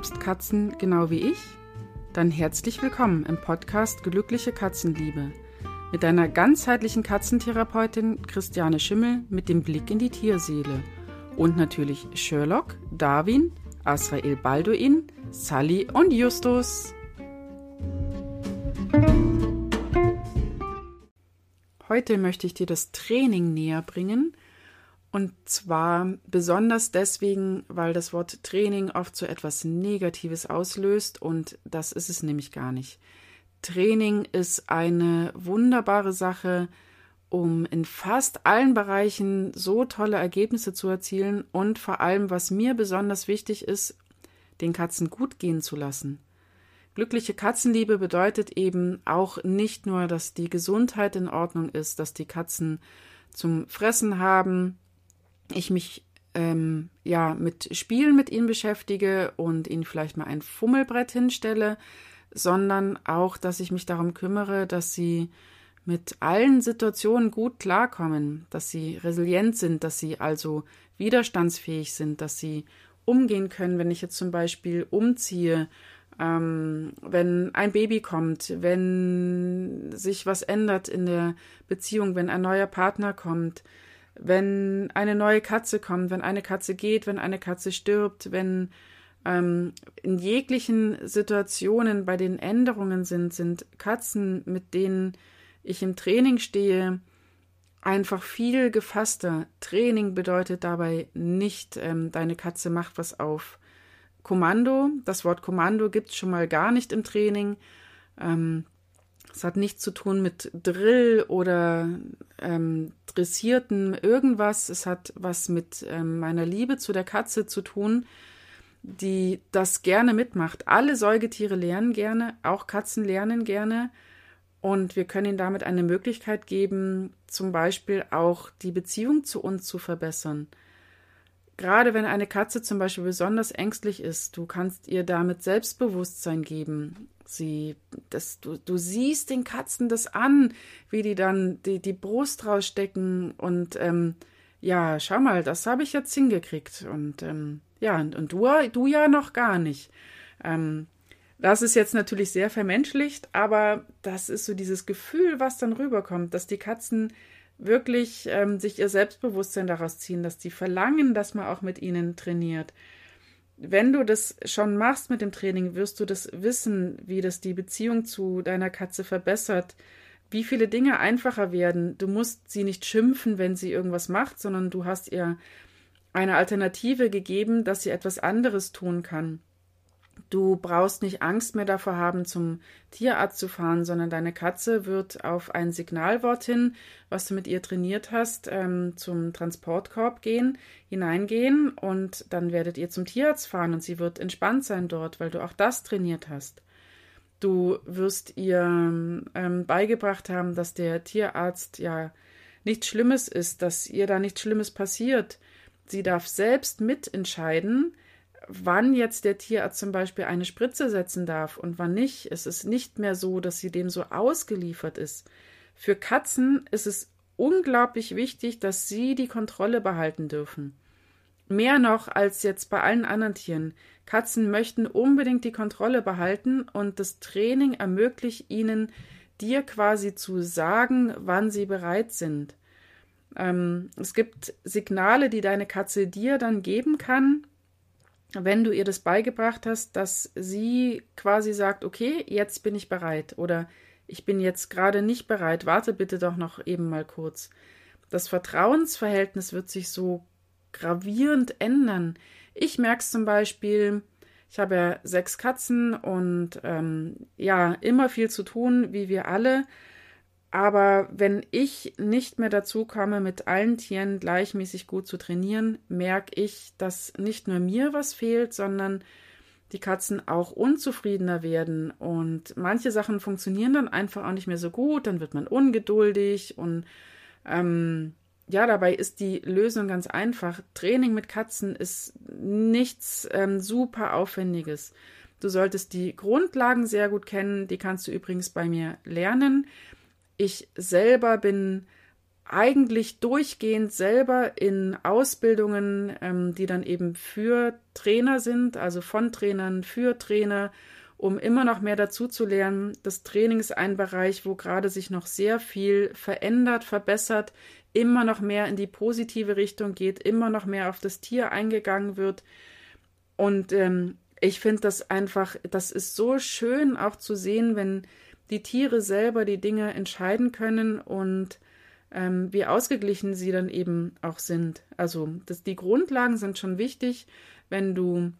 liebst Katzen genau wie ich? Dann herzlich willkommen im Podcast Glückliche Katzenliebe mit deiner ganzheitlichen Katzentherapeutin Christiane Schimmel mit dem Blick in die Tierseele und natürlich Sherlock, Darwin, Asrael Balduin, Sally und Justus. Heute möchte ich dir das Training näher bringen – und zwar besonders deswegen, weil das Wort Training oft so etwas Negatives auslöst und das ist es nämlich gar nicht. Training ist eine wunderbare Sache, um in fast allen Bereichen so tolle Ergebnisse zu erzielen und vor allem, was mir besonders wichtig ist, den Katzen gut gehen zu lassen. Glückliche Katzenliebe bedeutet eben auch nicht nur, dass die Gesundheit in Ordnung ist, dass die Katzen zum Fressen haben, ich mich ähm, ja mit Spielen mit ihnen beschäftige und ihnen vielleicht mal ein Fummelbrett hinstelle, sondern auch, dass ich mich darum kümmere, dass sie mit allen Situationen gut klarkommen, dass sie resilient sind, dass sie also widerstandsfähig sind, dass sie umgehen können, wenn ich jetzt zum Beispiel umziehe, ähm, wenn ein Baby kommt, wenn sich was ändert in der Beziehung, wenn ein neuer Partner kommt, wenn eine neue Katze kommt, wenn eine Katze geht, wenn eine Katze stirbt, wenn ähm, in jeglichen Situationen bei den Änderungen sind, sind Katzen, mit denen ich im Training stehe, einfach viel gefasster. Training bedeutet dabei nicht, ähm, deine Katze macht was auf Kommando. Das Wort Kommando gibt es schon mal gar nicht im Training. Ähm, es hat nichts zu tun mit Drill oder ähm, dressierten irgendwas. Es hat was mit ähm, meiner Liebe zu der Katze zu tun, die das gerne mitmacht. Alle Säugetiere lernen gerne, auch Katzen lernen gerne. Und wir können ihnen damit eine Möglichkeit geben, zum Beispiel auch die Beziehung zu uns zu verbessern. Gerade wenn eine Katze zum Beispiel besonders ängstlich ist, du kannst ihr damit Selbstbewusstsein geben. Sie, das, du, du siehst den Katzen das an, wie die dann die, die Brust rausstecken und ähm, ja, schau mal, das habe ich jetzt hingekriegt. Und ähm, ja, und, und du, du ja noch gar nicht. Ähm, das ist jetzt natürlich sehr vermenschlicht, aber das ist so dieses Gefühl, was dann rüberkommt, dass die Katzen wirklich ähm, sich ihr Selbstbewusstsein daraus ziehen, dass die verlangen, dass man auch mit ihnen trainiert. Wenn du das schon machst mit dem Training, wirst du das wissen, wie das die Beziehung zu deiner Katze verbessert, wie viele Dinge einfacher werden. Du musst sie nicht schimpfen, wenn sie irgendwas macht, sondern du hast ihr eine Alternative gegeben, dass sie etwas anderes tun kann. Du brauchst nicht Angst mehr davor haben, zum Tierarzt zu fahren, sondern deine Katze wird auf ein Signalwort hin, was du mit ihr trainiert hast, ähm, zum Transportkorb gehen, hineingehen und dann werdet ihr zum Tierarzt fahren und sie wird entspannt sein dort, weil du auch das trainiert hast. Du wirst ihr ähm, beigebracht haben, dass der Tierarzt ja nichts Schlimmes ist, dass ihr da nichts Schlimmes passiert. Sie darf selbst mitentscheiden, wann jetzt der Tierarzt zum Beispiel eine Spritze setzen darf und wann nicht. Es ist nicht mehr so, dass sie dem so ausgeliefert ist. Für Katzen ist es unglaublich wichtig, dass sie die Kontrolle behalten dürfen. Mehr noch als jetzt bei allen anderen Tieren. Katzen möchten unbedingt die Kontrolle behalten und das Training ermöglicht ihnen, dir quasi zu sagen, wann sie bereit sind. Ähm, es gibt Signale, die deine Katze dir dann geben kann, wenn du ihr das beigebracht hast, dass sie quasi sagt, okay, jetzt bin ich bereit oder ich bin jetzt gerade nicht bereit, warte bitte doch noch eben mal kurz. Das Vertrauensverhältnis wird sich so gravierend ändern. Ich merke zum Beispiel, ich habe ja sechs Katzen und ähm, ja, immer viel zu tun, wie wir alle. Aber wenn ich nicht mehr dazu komme, mit allen Tieren gleichmäßig gut zu trainieren, merke ich, dass nicht nur mir was fehlt, sondern die Katzen auch unzufriedener werden. Und manche Sachen funktionieren dann einfach auch nicht mehr so gut, dann wird man ungeduldig und ähm, ja, dabei ist die Lösung ganz einfach. Training mit Katzen ist nichts ähm, super Aufwendiges. Du solltest die Grundlagen sehr gut kennen, die kannst du übrigens bei mir lernen. Ich selber bin eigentlich durchgehend selber in Ausbildungen, ähm, die dann eben für Trainer sind, also von Trainern für Trainer, um immer noch mehr dazu zu lernen. Das Training ist ein Bereich, wo gerade sich noch sehr viel verändert, verbessert, immer noch mehr in die positive Richtung geht, immer noch mehr auf das Tier eingegangen wird. Und ähm, ich finde das einfach, das ist so schön auch zu sehen, wenn die Tiere selber die Dinge entscheiden können und ähm, wie ausgeglichen sie dann eben auch sind. Also das, die Grundlagen sind schon wichtig. Wenn du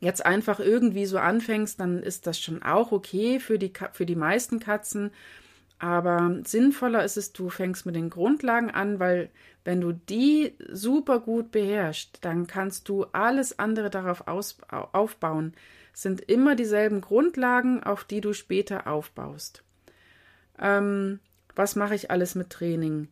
jetzt einfach irgendwie so anfängst, dann ist das schon auch okay für die, für die meisten Katzen. Aber sinnvoller ist es, du fängst mit den Grundlagen an, weil wenn du die super gut beherrschst, dann kannst du alles andere darauf aus, aufbauen. Sind immer dieselben Grundlagen, auf die du später aufbaust. Ähm, was mache ich alles mit Training?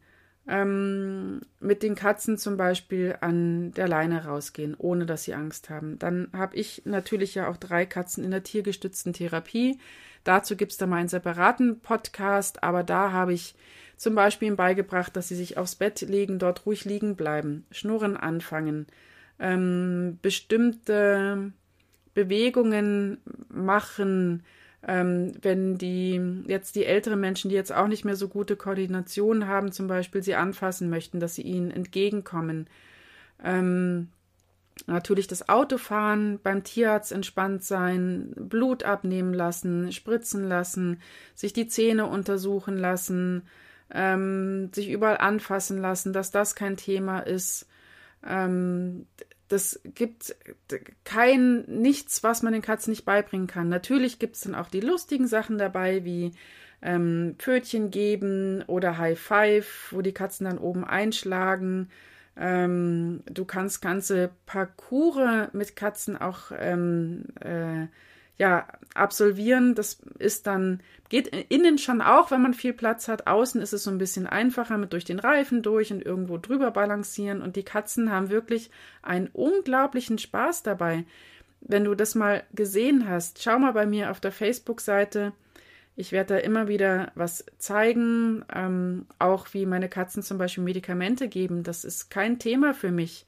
Ähm, mit den Katzen zum Beispiel an der Leine rausgehen, ohne dass sie Angst haben. Dann habe ich natürlich ja auch drei Katzen in der tiergestützten Therapie. Dazu gibt es da mal einen separaten Podcast, aber da habe ich zum Beispiel ihm beigebracht, dass sie sich aufs Bett legen, dort ruhig liegen bleiben, schnurren anfangen, ähm, bestimmte Bewegungen machen, ähm, wenn die jetzt die älteren Menschen, die jetzt auch nicht mehr so gute Koordination haben, zum Beispiel sie anfassen möchten, dass sie ihnen entgegenkommen. Ähm, natürlich das Autofahren, beim Tierarzt entspannt sein, Blut abnehmen lassen, spritzen lassen, sich die Zähne untersuchen lassen, ähm, sich überall anfassen lassen, dass das kein Thema ist. Ähm, das gibt kein nichts, was man den Katzen nicht beibringen kann. Natürlich gibt es dann auch die lustigen Sachen dabei, wie ähm, Pfötchen geben oder High Five, wo die Katzen dann oben einschlagen. Ähm, du kannst ganze Parcours mit Katzen auch ähm, äh, ja, absolvieren. Das ist dann, geht innen schon auch, wenn man viel Platz hat. Außen ist es so ein bisschen einfacher mit durch den Reifen durch und irgendwo drüber balancieren. Und die Katzen haben wirklich einen unglaublichen Spaß dabei. Wenn du das mal gesehen hast, schau mal bei mir auf der Facebook-Seite. Ich werde da immer wieder was zeigen, ähm, auch wie meine Katzen zum Beispiel Medikamente geben. Das ist kein Thema für mich.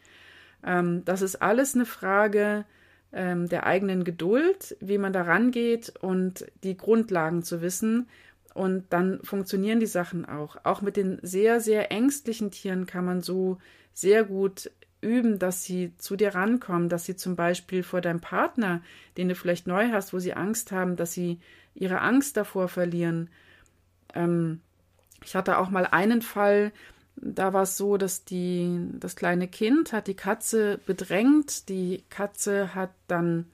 Ähm, das ist alles eine Frage, ähm, der eigenen Geduld, wie man da rangeht und die Grundlagen zu wissen. Und dann funktionieren die Sachen auch. Auch mit den sehr, sehr ängstlichen Tieren kann man so sehr gut üben, dass sie zu dir rankommen, dass sie zum Beispiel vor deinem Partner, den du vielleicht neu hast, wo sie Angst haben, dass sie ihre Angst davor verlieren. Ähm, ich hatte auch mal einen Fall, da war es so, dass die, das kleine Kind hat die Katze bedrängt. Die Katze hat dann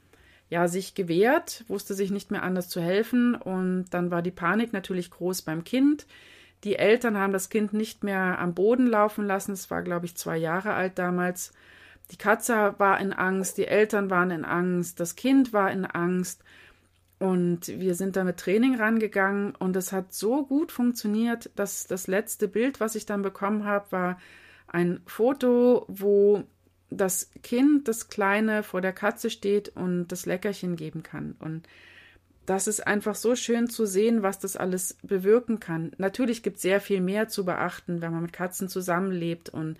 ja sich gewehrt, wusste sich nicht mehr anders zu helfen und dann war die Panik natürlich groß beim Kind. Die Eltern haben das Kind nicht mehr am Boden laufen lassen. Es war, glaube ich, zwei Jahre alt damals. Die Katze war in Angst, die Eltern waren in Angst, das Kind war in Angst. Und wir sind da mit Training rangegangen und es hat so gut funktioniert, dass das letzte Bild, was ich dann bekommen habe, war ein Foto, wo das Kind, das Kleine, vor der Katze steht und das Leckerchen geben kann. Und das ist einfach so schön zu sehen, was das alles bewirken kann. Natürlich gibt es sehr viel mehr zu beachten, wenn man mit Katzen zusammenlebt und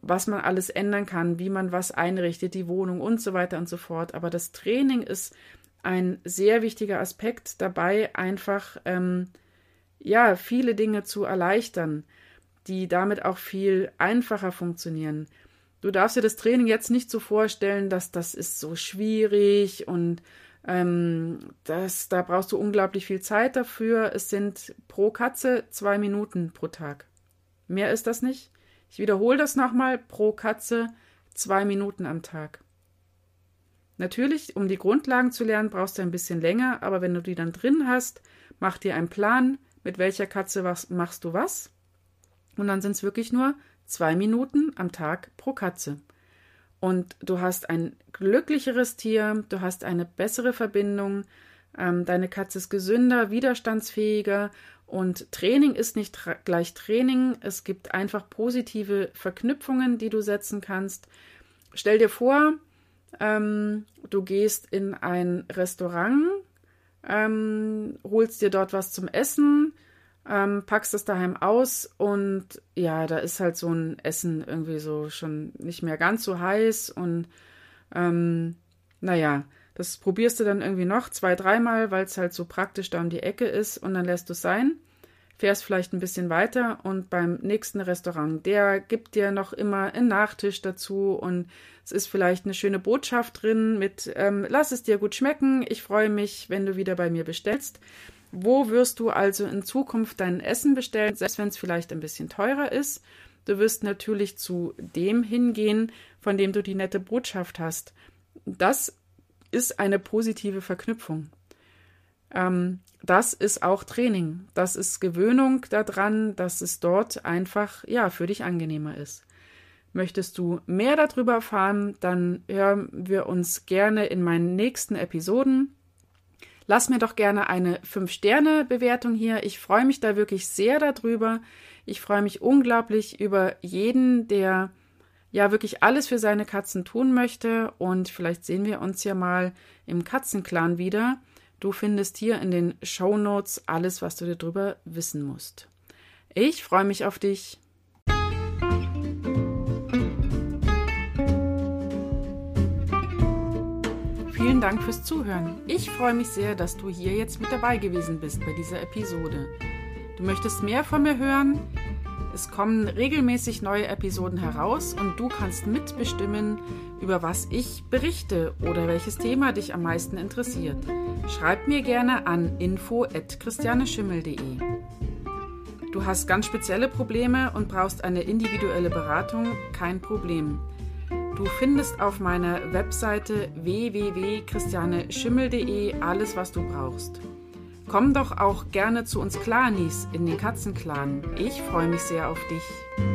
was man alles ändern kann, wie man was einrichtet, die Wohnung und so weiter und so fort. Aber das Training ist ein sehr wichtiger Aspekt dabei, einfach ähm, ja viele Dinge zu erleichtern, die damit auch viel einfacher funktionieren. Du darfst dir das Training jetzt nicht so vorstellen, dass das ist so schwierig und ähm, das, da brauchst du unglaublich viel Zeit dafür. Es sind pro Katze zwei Minuten pro Tag. Mehr ist das nicht. Ich wiederhole das nochmal. Pro Katze zwei Minuten am Tag. Natürlich, um die Grundlagen zu lernen, brauchst du ein bisschen länger, aber wenn du die dann drin hast, mach dir einen Plan, mit welcher Katze was, machst du was. Und dann sind es wirklich nur zwei Minuten am Tag pro Katze. Und du hast ein glücklicheres Tier, du hast eine bessere Verbindung, ähm, deine Katze ist gesünder, widerstandsfähiger und Training ist nicht tra gleich Training. Es gibt einfach positive Verknüpfungen, die du setzen kannst. Stell dir vor, ähm, du gehst in ein Restaurant, ähm, holst dir dort was zum Essen, ähm, packst es daheim aus und ja, da ist halt so ein Essen irgendwie so schon nicht mehr ganz so heiß und ähm, naja, das probierst du dann irgendwie noch zwei, dreimal, weil es halt so praktisch da um die Ecke ist und dann lässt du es sein fährst vielleicht ein bisschen weiter und beim nächsten Restaurant, der gibt dir noch immer einen Nachtisch dazu und es ist vielleicht eine schöne Botschaft drin mit ähm, Lass es dir gut schmecken, ich freue mich, wenn du wieder bei mir bestellst. Wo wirst du also in Zukunft dein Essen bestellen, selbst wenn es vielleicht ein bisschen teurer ist? Du wirst natürlich zu dem hingehen, von dem du die nette Botschaft hast. Das ist eine positive Verknüpfung. Ähm, das ist auch Training. Das ist Gewöhnung daran, dass es dort einfach, ja, für dich angenehmer ist. Möchtest du mehr darüber erfahren, dann hören wir uns gerne in meinen nächsten Episoden. Lass mir doch gerne eine 5-Sterne-Bewertung hier. Ich freue mich da wirklich sehr darüber. Ich freue mich unglaublich über jeden, der ja wirklich alles für seine Katzen tun möchte. Und vielleicht sehen wir uns ja mal im Katzenclan wieder. Du findest hier in den Show Notes alles, was du darüber wissen musst. Ich freue mich auf dich. Vielen Dank fürs Zuhören. Ich freue mich sehr, dass du hier jetzt mit dabei gewesen bist bei dieser Episode. Du möchtest mehr von mir hören? Es kommen regelmäßig neue Episoden heraus und du kannst mitbestimmen, über was ich berichte oder welches Thema dich am meisten interessiert. Schreib mir gerne an info@christianeschimmel.de. Du hast ganz spezielle Probleme und brauchst eine individuelle Beratung? Kein Problem. Du findest auf meiner Webseite www.christianeschimmel.de alles, was du brauchst. Komm doch auch gerne zu uns Clanis in den Katzenclan. Ich freue mich sehr auf dich.